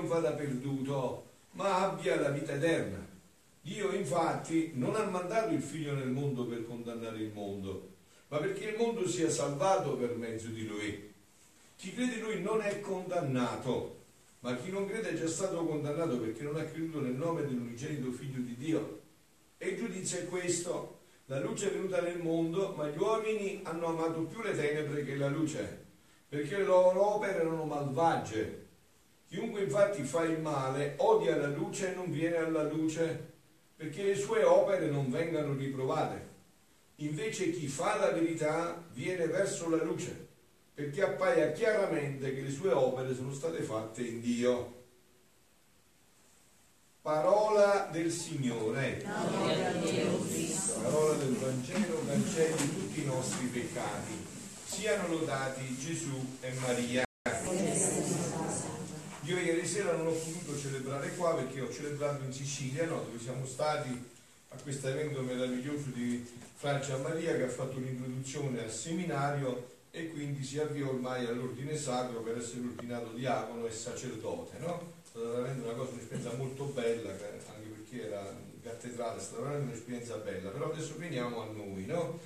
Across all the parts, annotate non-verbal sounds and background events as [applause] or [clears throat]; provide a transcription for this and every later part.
non vada perduto, ma abbia la vita eterna. Dio infatti non ha mandato il figlio nel mondo per condannare il mondo, ma perché il mondo sia salvato per mezzo di lui. Chi crede in lui non è condannato, ma chi non crede è già stato condannato perché non ha creduto nel nome dell'unigenito figlio di Dio. E il giudizio è questo. La luce è venuta nel mondo, ma gli uomini hanno amato più le tenebre che la luce, perché le loro opere erano malvagie. Chiunque infatti fa il male odia la luce e non viene alla luce, perché le sue opere non vengano riprovate. Invece chi fa la verità viene verso la luce, perché appaia chiaramente che le sue opere sono state fatte in Dio. Parola del Signore. Parola del Vangelo cancelli tutti i nostri peccati. Siano lodati Gesù e Maria. Io ieri sera non ho potuto celebrare qua perché ho celebrato in Sicilia, no, dove siamo stati a questo evento meraviglioso di Francia Maria che ha fatto un'introduzione al seminario e quindi si avvia ormai all'ordine sacro per essere ordinato diacono e sacerdote, no? È stata veramente una cosa, un'esperienza molto bella, anche perché era cattedrale, è stata veramente un'esperienza bella, però adesso veniamo a noi, no?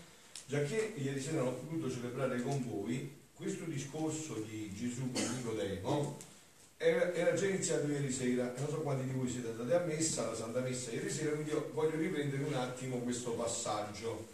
Già che ieri sera non ho potuto celebrare con voi questo discorso di Gesù con Nicodemo, era, era già iniziato ieri sera, non so quanti di voi siete andati a messa, la Santa Messa ieri sera, quindi io voglio riprendere un attimo questo passaggio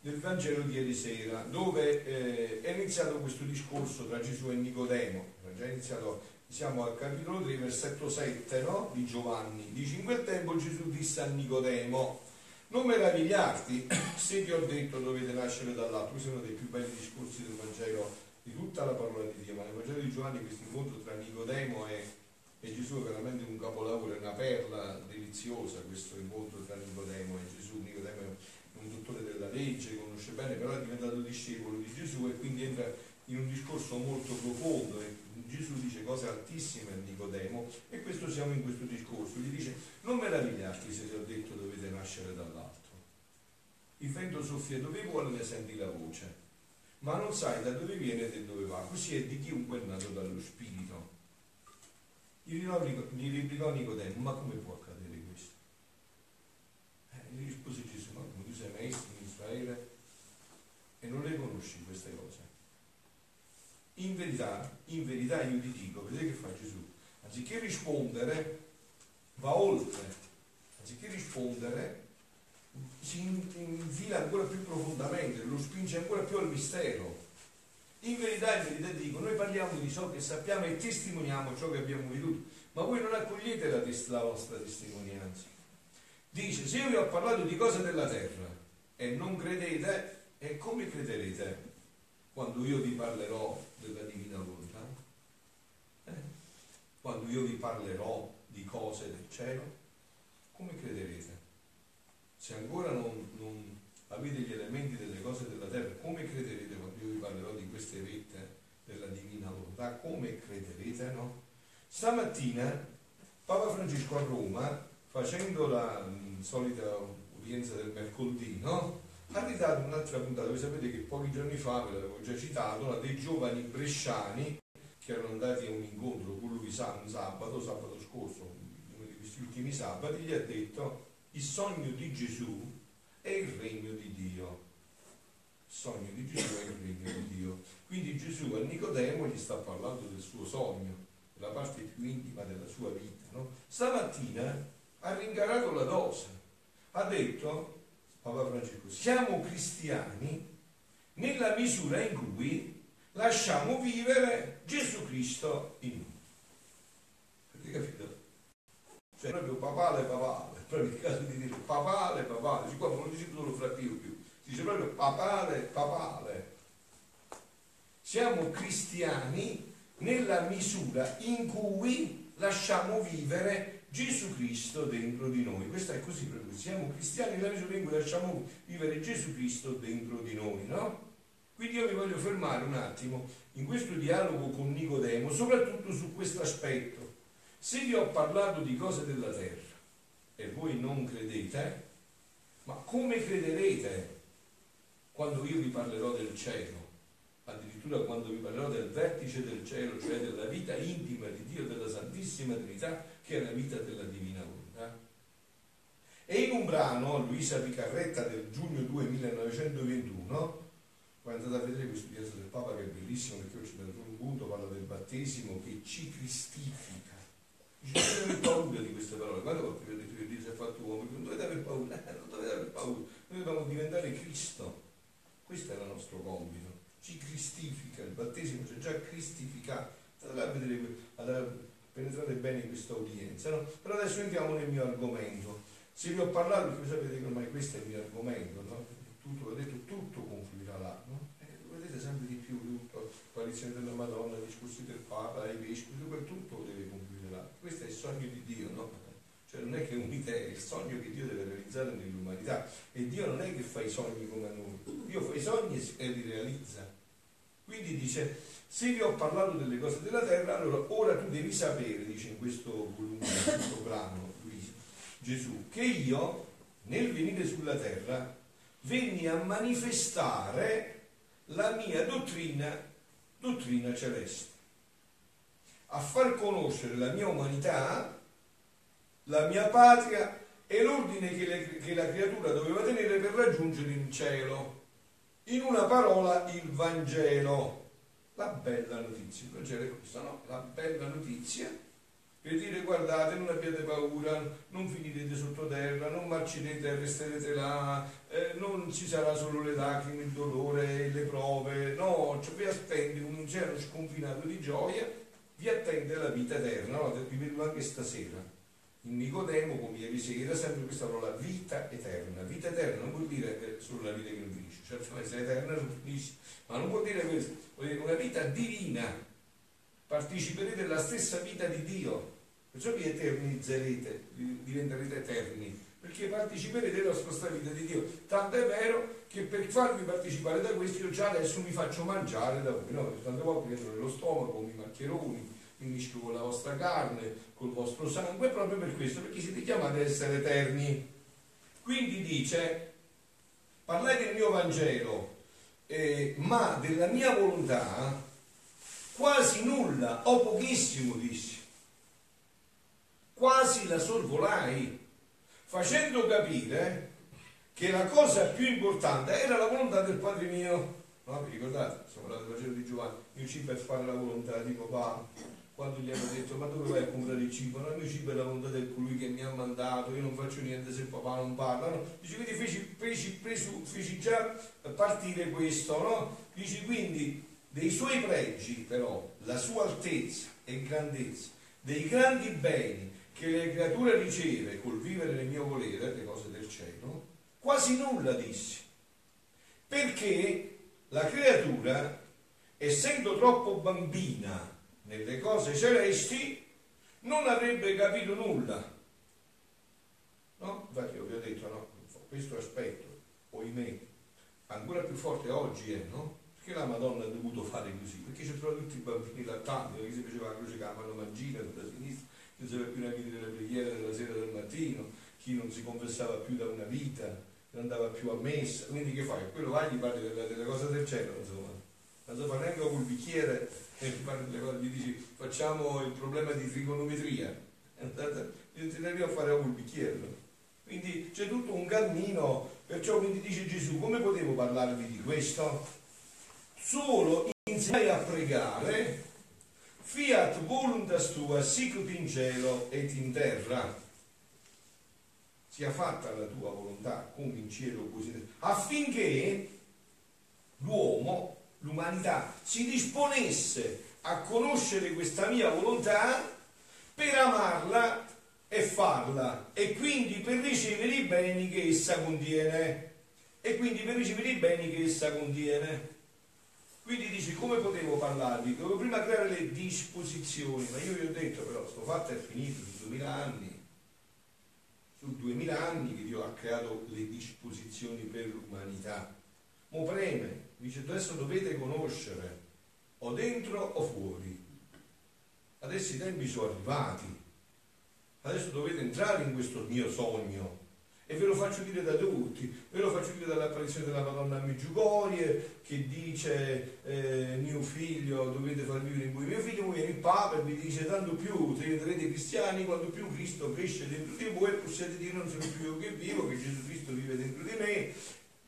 del Vangelo di ieri sera, dove eh, è iniziato questo discorso tra Gesù e Nicodemo, è già iniziato, siamo al capitolo 3, versetto 7 no? di Giovanni, dice in quel tempo Gesù disse a Nicodemo, non meravigliarti [clears throat] se ti ho detto dovete nascere dall'alto, questo è uno dei più belli discorsi del Vangelo di tutta la parola di Dio, ma nel Vangelo di Giovanni questo incontro tra Nicodemo e, e Gesù è veramente un capolavoro, è una perla deliziosa questo incontro tra Nicodemo e Gesù. Nicodemo è un dottore della legge, conosce bene, però è diventato discepolo di Gesù e quindi entra in un discorso molto profondo e Gesù dice cose altissime a Nicodemo e questo siamo in questo discorso, gli dice non meravigliarti se ti ho detto dovete nascere dall'alto. Il vento soffia dove vuole ne senti la voce ma non sai da dove viene e da dove va, così è di chiunque è nato dallo Spirito. Gli replicò Nicodemo, ma come può accadere questo? Eh, gli rispose Gesù, ma tu sei maestro in Israele e non le conosci queste cose. In verità, in verità io ti dico, vedete che fa Gesù? Anziché rispondere, va oltre. Anziché rispondere, si infila ancora più profondamente, lo spinge ancora più al mistero. In verità, in verità dico, noi parliamo di ciò che sappiamo e testimoniamo ciò che abbiamo veduto, ma voi non accogliete la, la vostra testimonianza. Dice, se io vi ho parlato di cose della terra e non credete, e come crederete quando io vi parlerò della divina volontà? Eh? Quando io vi parlerò di cose del cielo? Come crederete? Se ancora non, non, avete gli elementi delle cose della terra, come crederete quando io vi parlerò di queste vette della divina volontà? Come crederete, no? Stamattina Papa Francesco a Roma, facendo la mh, solita udienza del mercoledì, no? ha ridato un'altra puntata, voi sapete che pochi giorni fa, ve l'avevo già citato, una dei giovani bresciani che erano andati a un incontro con lui un sabato, sabato scorso, uno di questi ultimi sabati, gli ha detto il sogno di Gesù è il regno di Dio. Il sogno di Gesù è il regno di Dio. Quindi Gesù a Nicodemo gli sta parlando del suo sogno, della parte più intima della sua vita. No? Stamattina ha ringarato la dose, ha detto, Papa Francesco, siamo cristiani nella misura in cui lasciamo vivere Gesù Cristo in noi. Avete capito? Cioè proprio papale papale proprio il caso di dire papale, papale, siccome non dice solo frattivo più, si dice proprio papale, papale. Siamo cristiani nella misura in cui lasciamo vivere Gesù Cristo dentro di noi. Questo è così proprio. Siamo cristiani nella misura in cui lasciamo vivere Gesù Cristo dentro di noi, no? Quindi io mi voglio fermare un attimo in questo dialogo con Nicodemo, soprattutto su questo aspetto. Se vi ho parlato di cose della terra e voi non credete, ma come crederete quando io vi parlerò del cielo? Addirittura quando vi parlerò del vertice del cielo, cioè della vita intima di Dio, della Santissima Trinità, che è la vita della Divina Volontà. E in un brano, Luisa Picarretta del giugno 2 1921, quando andate a vedere questo dietro del Papa che è bellissimo perché oggi per un punto parla del battesimo che ci cristifica. Dice, non avere paura di queste parole. Quando vi ho detto che Dio si è fatto uomo, non dovete avere paura, eh, non dovete avere paura. Noi dobbiamo diventare Cristo. Questo è il nostro compito. Ci cristifica, il battesimo ci ha già cristificato. Andate a vedere, andate penetrate bene in questa udienza. No? Però adesso entriamo nel mio argomento. Se vi ho parlato, perché sapete che ormai questo è il mio argomento, no? tutto, ho detto, tutto confluirà là, no? eh, vedete sempre di più, tutto, apparizione della Madonna, discorsi del Papa, i vescovi, tutto deve confluire là. Questo è il sogno di Dio, no? Cioè non è che un'idea, è il sogno che Dio deve realizzare nell'umanità. E Dio non è che fa i sogni come a noi, Dio fa i sogni e li realizza. Quindi dice, se vi ho parlato delle cose della terra, allora ora tu devi sapere, dice in questo volume, in questo brano, Luisa, Gesù, che io nel venire sulla terra venni a manifestare la mia dottrina, dottrina celeste, a far conoscere la mia umanità, la mia patria e l'ordine che, le, che la creatura doveva tenere per raggiungere il cielo. In una parola il Vangelo. La bella notizia, il Vangelo è questa, no? La bella notizia per dire guardate non abbiate paura, non finirete sottoterra, non marcirete e resterete là, eh, non ci sarà solo le lacrime, il dolore, le prove, no, cioè vi attende un cielo sconfinato di gioia, vi attende la vita eterna, no? vi vedo anche stasera. In Nicodemo, come ieri sera, sempre questa parola vita eterna. Vita eterna non vuol dire solo la vita che finisce, certo essere eterna non finisce, ma non vuol dire questo, vuol dire una vita divina parteciperete alla stessa vita di Dio, perciò vi eternizzerete, diventerete eterni, perché parteciperete alla stessa vita di Dio. Tanto è vero che per farvi partecipare da questo io già adesso mi faccio mangiare da voi, no? tante volte entro nello stomaco, mi maccheroni, mischio con la vostra carne, col vostro sangue, proprio per questo, perché siete chiamati ad essere eterni. Quindi dice, parlate del mio Vangelo, eh, ma della mia volontà quasi nulla o pochissimo dissi, quasi la sorvolai, facendo capire che la cosa più importante era la volontà del Padre mio. No, vi ricordate? Stiamo parlando del Vangelo di Giovanni, il cibo è fare la volontà di papà. Quando gli hanno detto ma dove vai a comprare il cibo? No, il mio cibo è la volontà del colui che mi ha mandato, io non faccio niente se papà non parla. No? Dice quindi feci, feci, feci, feci già partire questo, no? Dice quindi dei suoi pregi però, la sua altezza e grandezza, dei grandi beni che le creature riceve col vivere nel mio volere, le cose del cielo, quasi nulla dissi. Perché la creatura, essendo troppo bambina nelle cose celesti, non avrebbe capito nulla. No? Infatti io vi ho detto, no, questo aspetto, oimè, ancora più forte oggi è, no? Perché la Madonna ha dovuto fare così? Perché ci trovano tutti i bambini lattanti, chi si faceva la croce con la mangina da sinistra, chi non sapeva più neanche delle preghiere della sera del mattino, chi non si confessava più da una vita, non andava più a messa, quindi che fai? Quello e gli parli delle cose del cielo, insomma. So fare neanche col bicchiere [laughs] e gli dici facciamo il problema di trigonometria, non ti arriva a fare col bicchiere. Quindi c'è tutto un cammino, perciò quindi dice Gesù, come potevo parlarvi di questo? solo insegnai a pregare, fiat voluntas tua sicut in cielo et in terra. Sia fatta la tua volontà come in cielo così affinché l'uomo, l'umanità, si disponesse a conoscere questa mia volontà per amarla e farla e quindi per ricevere i beni che essa contiene e quindi per ricevere i beni che essa contiene quindi dici come potevo parlarvi? Dovevo prima creare le disposizioni, ma io vi ho detto però, sto fatto è finito su 2000 anni, su 2000 anni che Dio ha creato le disposizioni per l'umanità. Mo preme, dice adesso dovete conoscere, o dentro o fuori. Adesso i tempi sono arrivati, adesso dovete entrare in questo mio sogno e ve lo faccio dire da tutti, ve lo faccio dire dall'apparizione della Madonna a Meggiugorie che dice eh, mio figlio dovete far vivere in voi, mio figlio voi il Papa e vi dice tanto più diventerete cristiani quanto più Cristo cresce dentro di voi e possiate dire non sono più io che vivo, che Gesù Cristo vive dentro di me.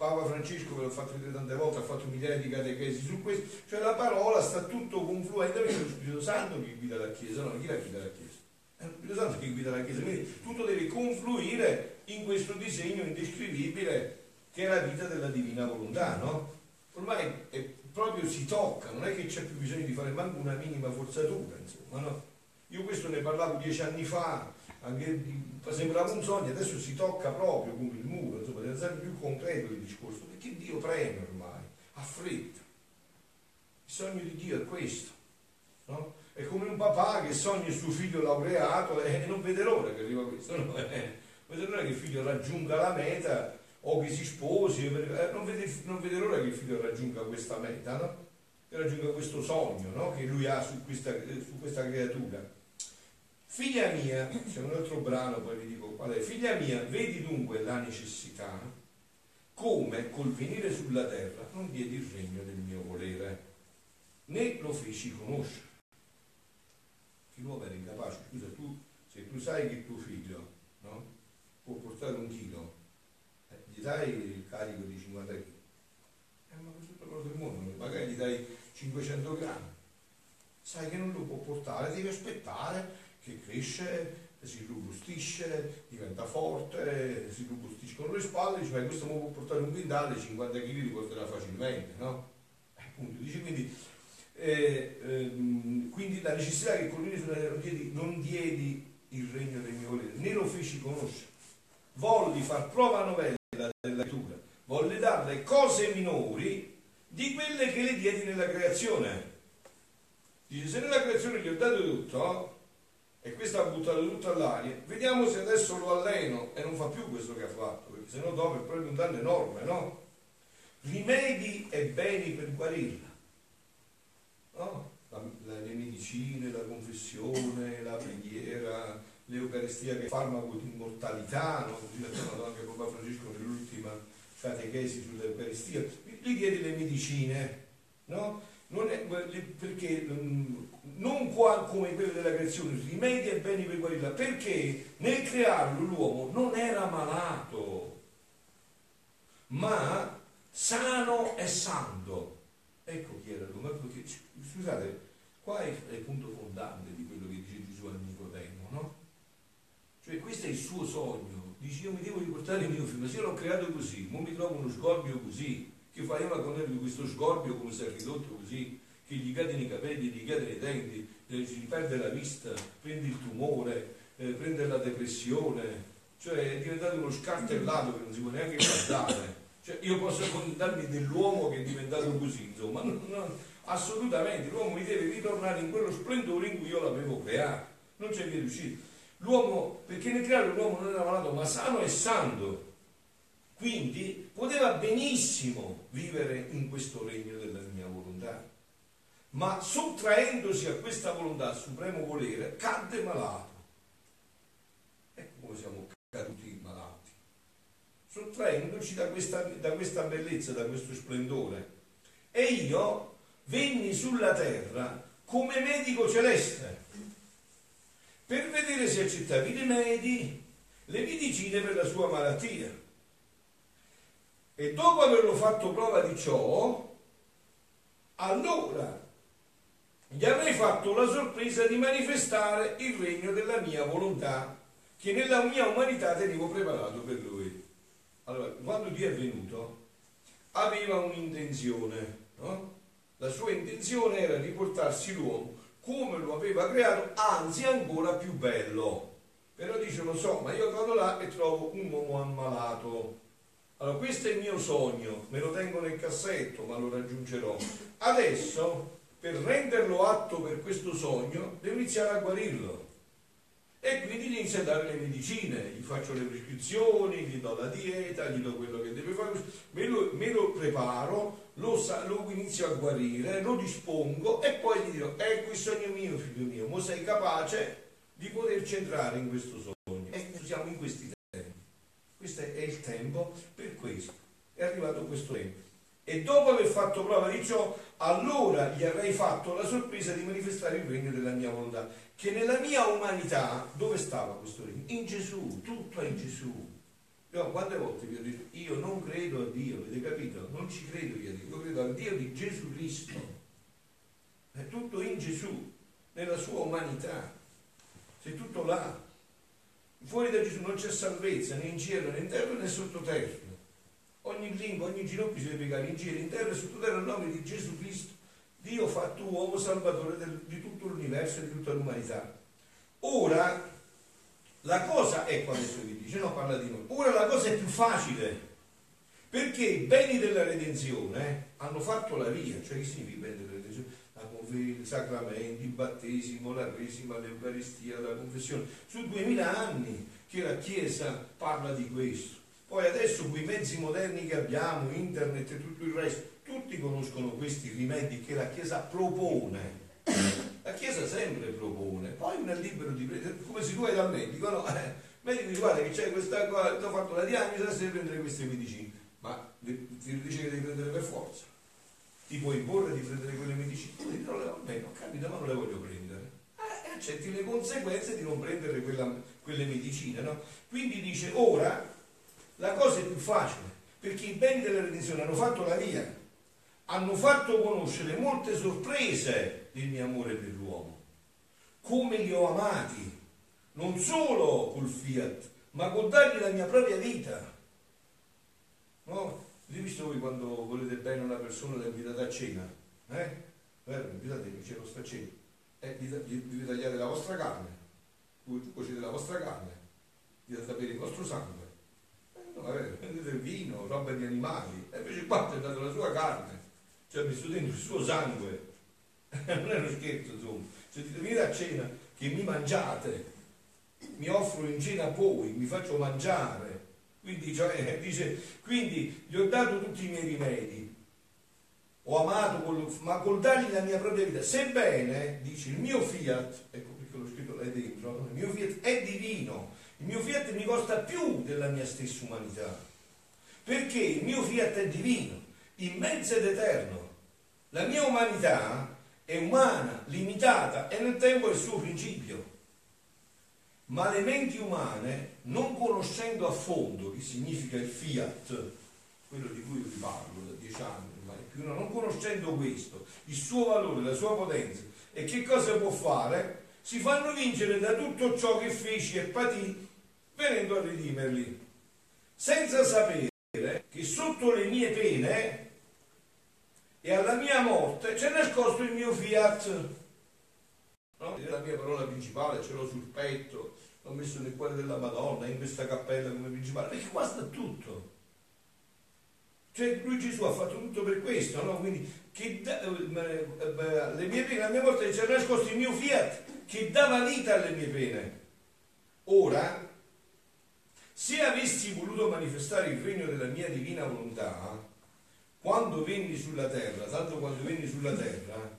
Papa Francesco, ve l'ho fatto vedere tante volte, ha fatto migliaia di catechesi su questo, cioè la parola sta tutto confluendo, perché lo Spirito Santo che guida la Chiesa, no? Chi la guida la Chiesa? È lo Spirito Santo che guida la Chiesa, quindi tutto deve confluire in questo disegno indescrivibile che è la vita della divina volontà, no? Ormai è, proprio si tocca, non è che c'è più bisogno di fare manco una minima forzatura, insomma, no? Io questo ne parlavo dieci anni fa, anche, sembrava un sogno, adesso si tocca proprio come il muro, insomma, deve essere più concreto il discorso, perché Dio preme ormai, ha fretta. Il sogno di Dio è questo, no? È come un papà che sogna il suo figlio laureato e non vede l'ora che arriva questo, no? [laughs] vede l'ora che il figlio raggiunga la meta o che si sposi, eh, non, vede, non vede l'ora che il figlio raggiunga questa meta, no? che raggiunga questo sogno no? che lui ha su questa, su questa creatura. Figlia mia, c'è un altro brano, poi vi dico qual è, figlia mia, vedi dunque la necessità, come col venire sulla terra non diedi il regno del mio volere, né lo feci conoscere. Che l'uomo era incapace, scusa, tu, se tu sai che tuo figlio può portare un chilo, eh, gli dai il carico di 50 kg, eh, ma per tutto l'oro del mondo, magari gli dai 500 grammi, sai che non lo può portare, devi aspettare che cresce, si robustisce, diventa forte, si robustisce con le spalle, dice, ma questo può portare un quintale, 50 kg li porterà facilmente, no? Eh, appunto, dice quindi, eh, ehm, quindi la necessità che colui non diedi, non diedi il regno del mio volere, né lo feci conoscere volli far prova novella della creatura, volle darle cose minori di quelle che le diedi nella creazione. Dice, se nella creazione gli ho dato tutto, e questo ha buttato tutto all'aria, vediamo se adesso lo alleno e non fa più questo che ha fatto, perché se no dopo è proprio un danno enorme, no? Rimedi e beni per guarirla. No? La, la, le medicine, la confessione, la preghiera, l'Eucaristia che è farmaco di immortalità, no? così chiamato anche Papa Francesco nell'ultima catechesi sull'Eucaristia, gli diede le medicine, no? Non è, perché non qua come quelle della creazione, rimedia e beni per guarirla, perché nel crearlo l'uomo non era malato, ma sano e santo. Ecco chi era l'uomo, perché, scusate, qua è, è il punto fondante di quello che dice Gesù al Nicodemo, no? Cioè questo è il suo sogno. Dice io mi devo riportare il mio figlio, ma se io l'ho creato così, non mi trovo uno sgorbio così, che fa io la condanna di questo sgorbio come si è ridotto così, che gli cadono i capelli, gli cadono i denti, eh, si perde la vista, prende il tumore, eh, prende la depressione, cioè è diventato uno scartellato che non si può neanche guardare. Cioè, io posso contarmi dell'uomo che è diventato così, insomma, non, non, assolutamente, l'uomo mi deve ritornare in quello splendore in cui io l'avevo creato, non c'è via di uscire. L'uomo, perché nel creare l'uomo non era malato, ma sano e santo. Quindi poteva benissimo vivere in questo regno della mia volontà. Ma sottraendosi a questa volontà, al supremo volere, cadde malato. Ecco come siamo caduti malati. Sottraendoci da questa, da questa bellezza, da questo splendore. E io venni sulla terra come medico celeste per vedere se accettava i rimedi, le medicine per la sua malattia. E dopo averlo fatto prova di ciò, allora gli avrei fatto la sorpresa di manifestare il regno della mia volontà, che nella mia umanità tenevo preparato per lui. Allora, quando Dio è venuto, aveva un'intenzione, no? La sua intenzione era di portarsi l'uomo come lo aveva creato, anzi ancora più bello. Però dice, lo so, ma io vado là e trovo un uomo ammalato. Allora, questo è il mio sogno, me lo tengo nel cassetto, ma lo raggiungerò. Adesso, per renderlo atto per questo sogno, devo iniziare a guarirlo. e quindi inizio a dare le medicine, gli faccio le prescrizioni, gli do la dieta, gli do quello che deve fare, me lo, me lo preparo, lo, lo, inizio a guarire, lo dispongo e poi gli dirò, ecco il sogno mio figlio mio, ma sei capace di poterci entrare in questo sogno. E siamo in questi tempi. Questo è il tempo per questo. È arrivato questo tempo. E dopo aver fatto prova di ciò, allora gli avrei fatto la sorpresa di manifestare il regno della mia volontà. Che nella mia umanità, dove stava questo regno? In Gesù, tutto è in Gesù. Io quante volte vi ho detto, io non credo a Dio, avete capito? Non ci credo io a Dio, io credo al Dio di Gesù Cristo. È tutto in Gesù, nella sua umanità. Sei tutto là. Fuori da Gesù non c'è salvezza né in cielo né in terra né sottoterra. Ogni lingua, ogni ginocchio si deve piegare in cielo, in terra e sottoterra nel nome di Gesù Cristo. Dio fatto uomo salvatore del, di tutto l'universo e di tutta l'umanità. Ora, la cosa, ecco adesso vi dice, no, parla di noi. Ora la cosa è più facile, perché i beni della redenzione hanno fatto la via, cioè che significa i beni della redenzione? I sacramenti, il battesimo, la resima, l'Eucaristia, la confessione. Su duemila anni che la Chiesa parla di questo. Poi adesso con i mezzi moderni che abbiamo, internet e tutto il resto, tutti conoscono questi rimedi che la Chiesa propone. La Chiesa sempre propone, poi uno è libero di prendere, come se tu vai dal medico, no? Eh, medico guarda che c'è questa cosa, ti ho fatto la diagnosi, adesso devi prendere queste medicine, ma ti dice che devi prendere per forza ti puoi imporre di prendere quelle medicine, no, va bene, ho capito, ma non le voglio prendere. Eh, e accetti le conseguenze di non prendere quella, quelle medicine, no? Quindi dice, ora la cosa è più facile, perché i beni della redenzione hanno fatto la via, hanno fatto conoscere molte sorprese del mio amore per l'uomo, come li ho amati, non solo col fiat, ma col dargli la mia propria vita. No? Visto voi quando volete bene una persona la invitate a cena? Eh? Vero? Invitate che c'è vostra cena. Eh, vi tagliate la vostra carne, voi cuocete la vostra carne, vi date bere il vostro sangue. Eh, no, prendete il vino, roba di animali, e invece qua ti ha dato la sua carne, cioè messo dentro il suo sangue. [laughs] non è uno scherzo, insomma. Se dite venite a cena che mi mangiate, mi offro in cena a voi, mi faccio mangiare, quindi, cioè, dice, quindi gli ho dato tutti i miei rimedi, ho amato, col, ma col dargli la mia propria vita. Sebbene, dice, il mio fiat, ecco perché l'ho scritto là dentro, il mio fiat è divino, il mio fiat mi costa più della mia stessa umanità, perché il mio fiat è divino, immenso ed eterno. La mia umanità è umana, limitata e nel tempo è il suo principio ma le menti umane, non conoscendo a fondo che significa il fiat, quello di cui vi parlo da dieci anni, ma più non conoscendo questo, il suo valore, la sua potenza e che cosa può fare, si fanno vincere da tutto ciò che feci e patì venendo a redimerli, senza sapere che sotto le mie pene e alla mia morte c'è nascosto il mio fiat. No? La mia parola principale ce l'ho sul petto, l'ho messo nel cuore della Madonna, in questa cappella come principale, perché qua sta tutto. Cioè lui Gesù ha fatto tutto per questo, no? Quindi da, eh, le mie pene, la mia morte c'era nascosto il mio fiat che dava vita alle mie pene. Ora, se avessi voluto manifestare il regno della mia divina volontà, quando venni sulla terra, tanto quando venni sulla terra,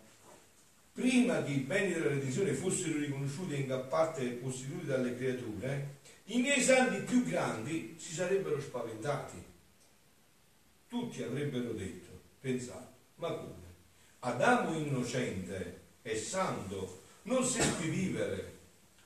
prima che i beni della redenzione fossero riconosciuti in gran parte posseduti dalle creature, i miei santi più grandi si sarebbero spaventati. Tutti avrebbero detto, pensate, ma come? Adamo innocente e santo non seppe vivere,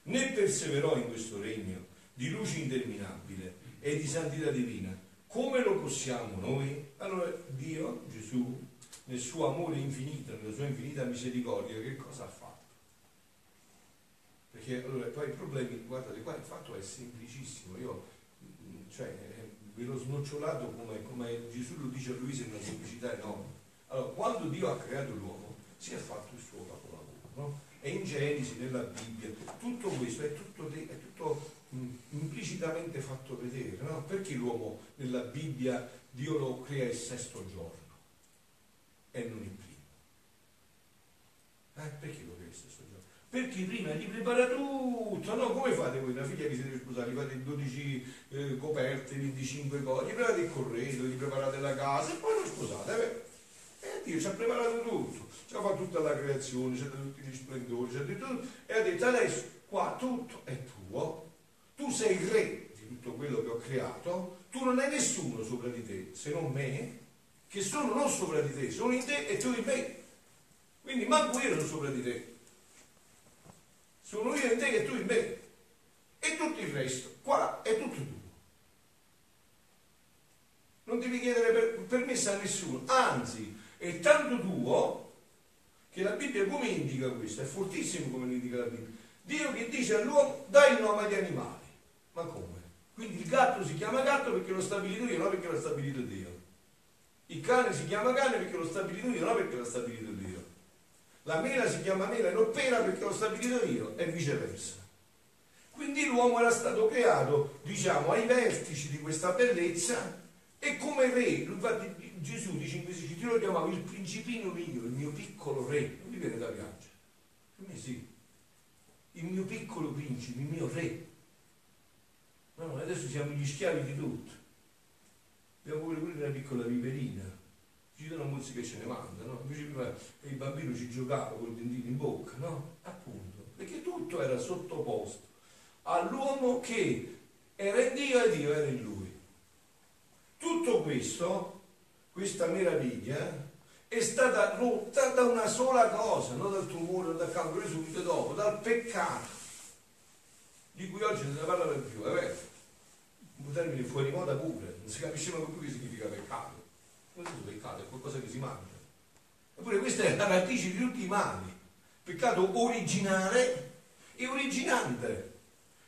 né perseverò in questo regno di luce interminabile e di santità divina. Come lo possiamo noi? Allora Dio, Gesù, nel suo amore infinito, nella sua infinita misericordia, che cosa ha fatto? Perché allora, poi i problemi, guardate, qua il fatto è semplicissimo, io mm, cioè, ve l'ho snocciolato come, come Gesù lo dice a Luisa in una semplicità enorme. Allora, quando Dio ha creato l'uomo, si è fatto il suo capolavoro, no? E in Genesi, nella Bibbia, tutto questo è tutto, è tutto mm, implicitamente fatto vedere, no? Perché l'uomo nella Bibbia Dio lo crea il sesto giorno? E non il primo. Eh, perché lo crei stesso giorno? Perché prima gli prepara tutto, no? Come fate voi? Una figlia che siete sposati, fate 12 eh, coperte, 25 cose, gli preparate il corredo, gli preparate la casa e poi lo sposate, eh? E Dio ci ha preparato tutto, ci ha fatto tutta la creazione, ci ha dato tutti gli splendori, ci ha detto tutto, e ha detto adesso qua tutto è tuo, tu sei il re di tutto quello che ho creato, tu non hai nessuno sopra di te se non me, che sono non sopra di te, sono in te e tu in me. Quindi manco io sono sopra di te. Sono io in te e tu in me. E tutto il resto, qua è tutto tuo. Non devi chiedere per, permesso a nessuno, anzi, è tanto tuo che la Bibbia come indica questo? È fortissimo come indica la Bibbia. Dio che dice all'uomo dai il nome agli animali. Ma come? Quindi il gatto si chiama gatto perché l'ho stabilito io, non perché l'ha stabilito Dio. Il cane si chiama cane perché l'ho stabilito io, non perché l'ha stabilito Dio. La mela si chiama mela e non pera perché l'ho stabilito io e viceversa. Quindi l'uomo era stato creato, diciamo, ai vertici di questa bellezza e come re, infatti Gesù dice in questi io lo chiamavo il principino mio, il mio piccolo re, non mi viene da piangere. Per me sì, il mio piccolo principe, il mio re. No, adesso siamo gli schiavi di tutto. Abbiamo pure una piccola viperina, ci danno musica e ce ne manda, no? Invece prima il bambino ci giocava con il dentino in bocca, no? Appunto, perché tutto era sottoposto all'uomo che era in Dio e Dio era in lui. Tutto questo, questa meraviglia, è stata rotta da una sola cosa, non dal tumore, dal cancro, subito dopo, dal peccato, di cui oggi non se ne parla più, è vero? Un termine fuori moda pure, non si capisce mai più che significa peccato. Questo è peccato, è qualcosa che si mangia. Eppure questa è la radice di tutti i mali. Peccato originale e originante.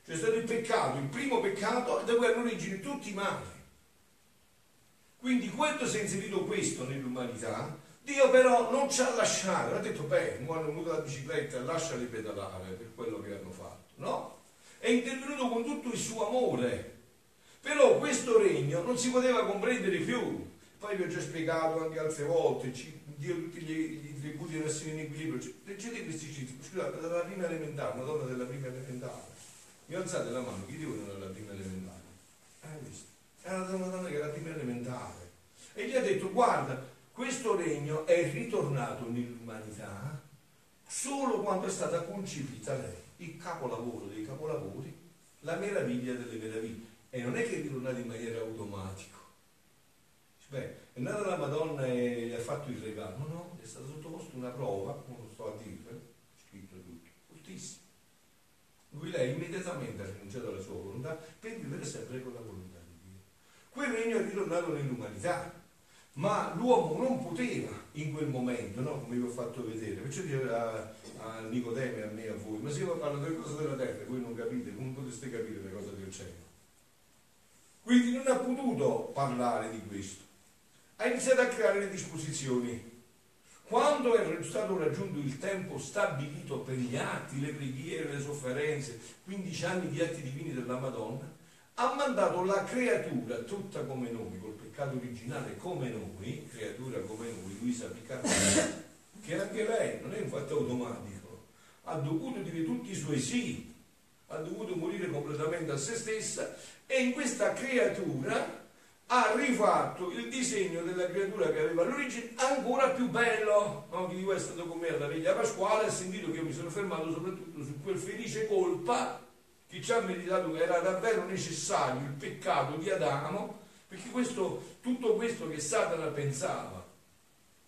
C'è stato il peccato, il primo peccato, da cui hanno origine tutti i mali. Quindi quando si è inserito questo nell'umanità, Dio però non ci ha lasciato, ha detto, beh, hanno avuto la bicicletta, lasciali pedalare per quello che hanno fatto. No, è intervenuto con tutto il suo amore. Però questo regno non si poteva comprendere più. Poi vi ho già spiegato anche altre volte, Dio tutti gli, gli tributi deve essere in equilibrio. Leggete questi citi, scusate, dalla prima elementare, una donna della prima elementare. Mi alzate la mano, chi di voi non è la prima elementare? Hai visto? Era una donna che era la prima elementare. E gli ha detto, guarda, questo regno è ritornato nell'umanità solo quando è stata concepita lei, il capolavoro dei capolavori, la meraviglia delle meraviglie. E non è che è ritornato in maniera automatica. Beh, è nata la Madonna e gli ha fatto il regalo. No, è stata sottoposta una prova, come lo sto a dire, scritto tutto, fortissimo. Lui lei immediatamente ha rinunciato alla sua volontà per vivere sempre con la volontà di Dio. Quel regno è ritornato nell'umanità, ma l'uomo non poteva in quel momento, no? come vi ho fatto vedere, perciò diceva a, a e a me a voi, ma se io parlo delle cose della terra, voi non capite, come poteste capire le cose del cielo? Quindi non ha potuto parlare di questo. Ha iniziato a creare le disposizioni. Quando è stato raggiunto il tempo stabilito per gli atti, le preghiere, le sofferenze, 15 anni di atti divini della Madonna, ha mandato la creatura tutta come noi, col peccato originale come noi, creatura come noi, Luisa Piccardi, che anche lei non è un fatto automatico, ha dovuto dire tutti i suoi sì, ha dovuto morire completamente a se stessa e in questa creatura ha rifatto il disegno della creatura che aveva all'origine ancora più bello. No? Chi di voi è stato con me alla veglia pasquale ha sentito che io mi sono fermato soprattutto su quel felice colpa che ci ha meditato che era davvero necessario il peccato di Adamo, perché questo, tutto questo che Satana pensava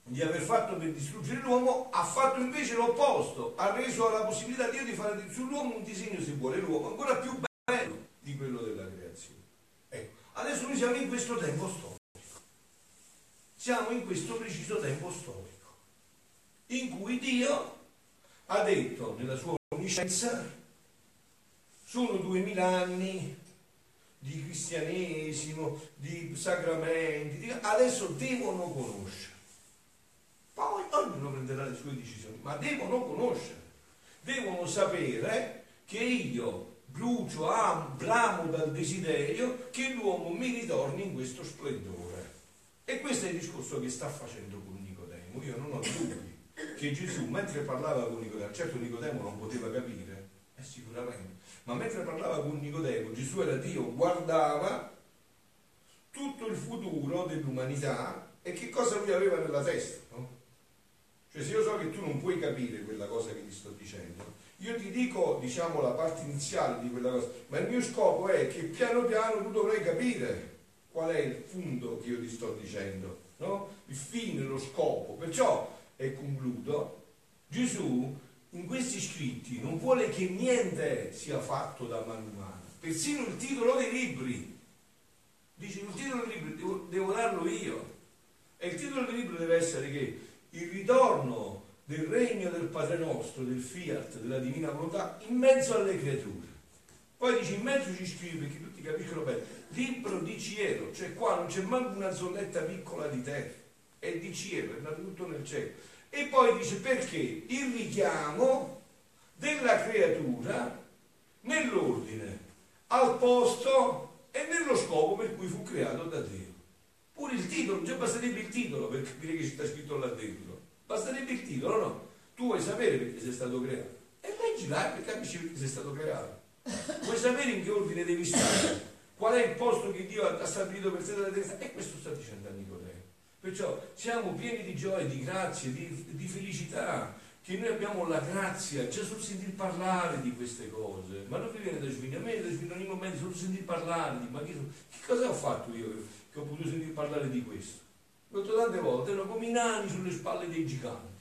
di aver fatto per distruggere l'uomo, ha fatto invece l'opposto, ha reso la possibilità di Dio di fare sull'uomo un disegno, se vuole, l'uomo ancora più bello di quello della creazione. Ecco, adesso noi siamo in questo tempo storico, siamo in questo preciso tempo storico, in cui Dio ha detto nella sua onniscienza, sono duemila anni di cristianesimo, di sacramenti, di... adesso devono conoscere. Poi ognuno prenderà le sue decisioni, ma devono conoscere, devono sapere che io brucio, amo, bramo dal desiderio che l'uomo mi ritorni in questo splendore. E questo è il discorso che sta facendo con Nicodemo, io non ho dubbi. che Gesù, mentre parlava con Nicodemo, certo Nicodemo non poteva capire, eh, sicuramente, ma mentre parlava con Nicodemo, Gesù era Dio, guardava tutto il futuro dell'umanità e che cosa lui aveva nella testa. No? Cioè se io so che tu non puoi capire quella cosa che ti sto dicendo, io ti dico diciamo la parte iniziale di quella cosa, ma il mio scopo è che piano piano tu dovrai capire qual è il punto che io ti sto dicendo, no? il fine, lo scopo. Perciò, e concludo, Gesù in questi scritti non vuole che niente sia fatto da mano umana, persino il titolo dei libri. Dice il titolo dei libri devo, devo darlo io. E il titolo del libro deve essere che il ritorno del regno del Padre nostro, del fiat, della divina volontà, in mezzo alle creature. Poi dice in mezzo ci scrive, perché tutti capiscono bene, libro di cielo, cioè qua non c'è manco una zolletta piccola di terra, è di cielo, è nato tutto nel cielo. E poi dice perché il richiamo della creatura nell'ordine, al posto e nello scopo per cui fu creato da Dio. Pure il titolo, già basterebbe il titolo per capire che ci sta scritto là dentro. Basterebbe il titolo, no? Tu vuoi sapere perché sei stato creato. E leggi là e capisci perché sei stato creato. Vuoi sapere in che ordine devi stare? Qual è il posto che Dio ha stabilito per te dalla testa? E questo sta dicendo a Nicodemo. Perciò siamo pieni di gioia, di grazie, di, di felicità, che noi abbiamo la grazia già sul sentir parlare di queste cose. Ma non vi viene da svignare, a me da svignare ogni momento sul sentir parlare di ma che, che cosa ho fatto io che ho potuto sentir parlare di questo? L'ho detto tante volte, erano come i nani sulle spalle dei giganti.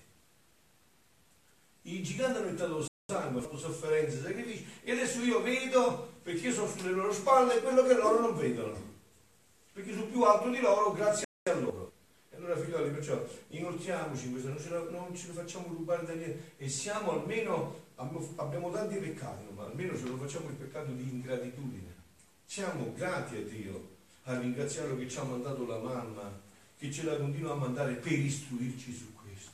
I giganti hanno mettato sangue, fatto sofferenze, sacrifici, e adesso io vedo, perché io sono sulle loro spalle, quello che loro non vedono. Perché sono più alto di loro grazie a loro. E allora figlioli, perciò inoltriamoci in non ce, la, non ce lo facciamo rubare da niente e siamo almeno, abbiamo tanti peccati, ma almeno ce lo facciamo il peccato di ingratitudine. Siamo grati a Dio a ringraziarlo che ci ha mandato la mamma, che ce la continua a mandare per istruirci su questo,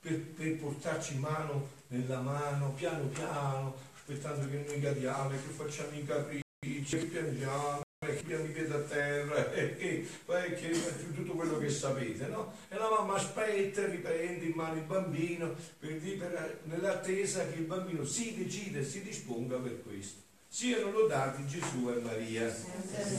per, per portarci mano nella mano, piano piano, aspettando che noi cadiamo, che facciamo i capricci, che piangiamo, che abbiamo i piedi a terra, [laughs] e che, e che tutto quello che sapete, no? E la mamma aspetta, riprende in mano il bambino, per, per, nell'attesa che il bambino si decida e si disponga per questo. Siano lodati Gesù e Maria.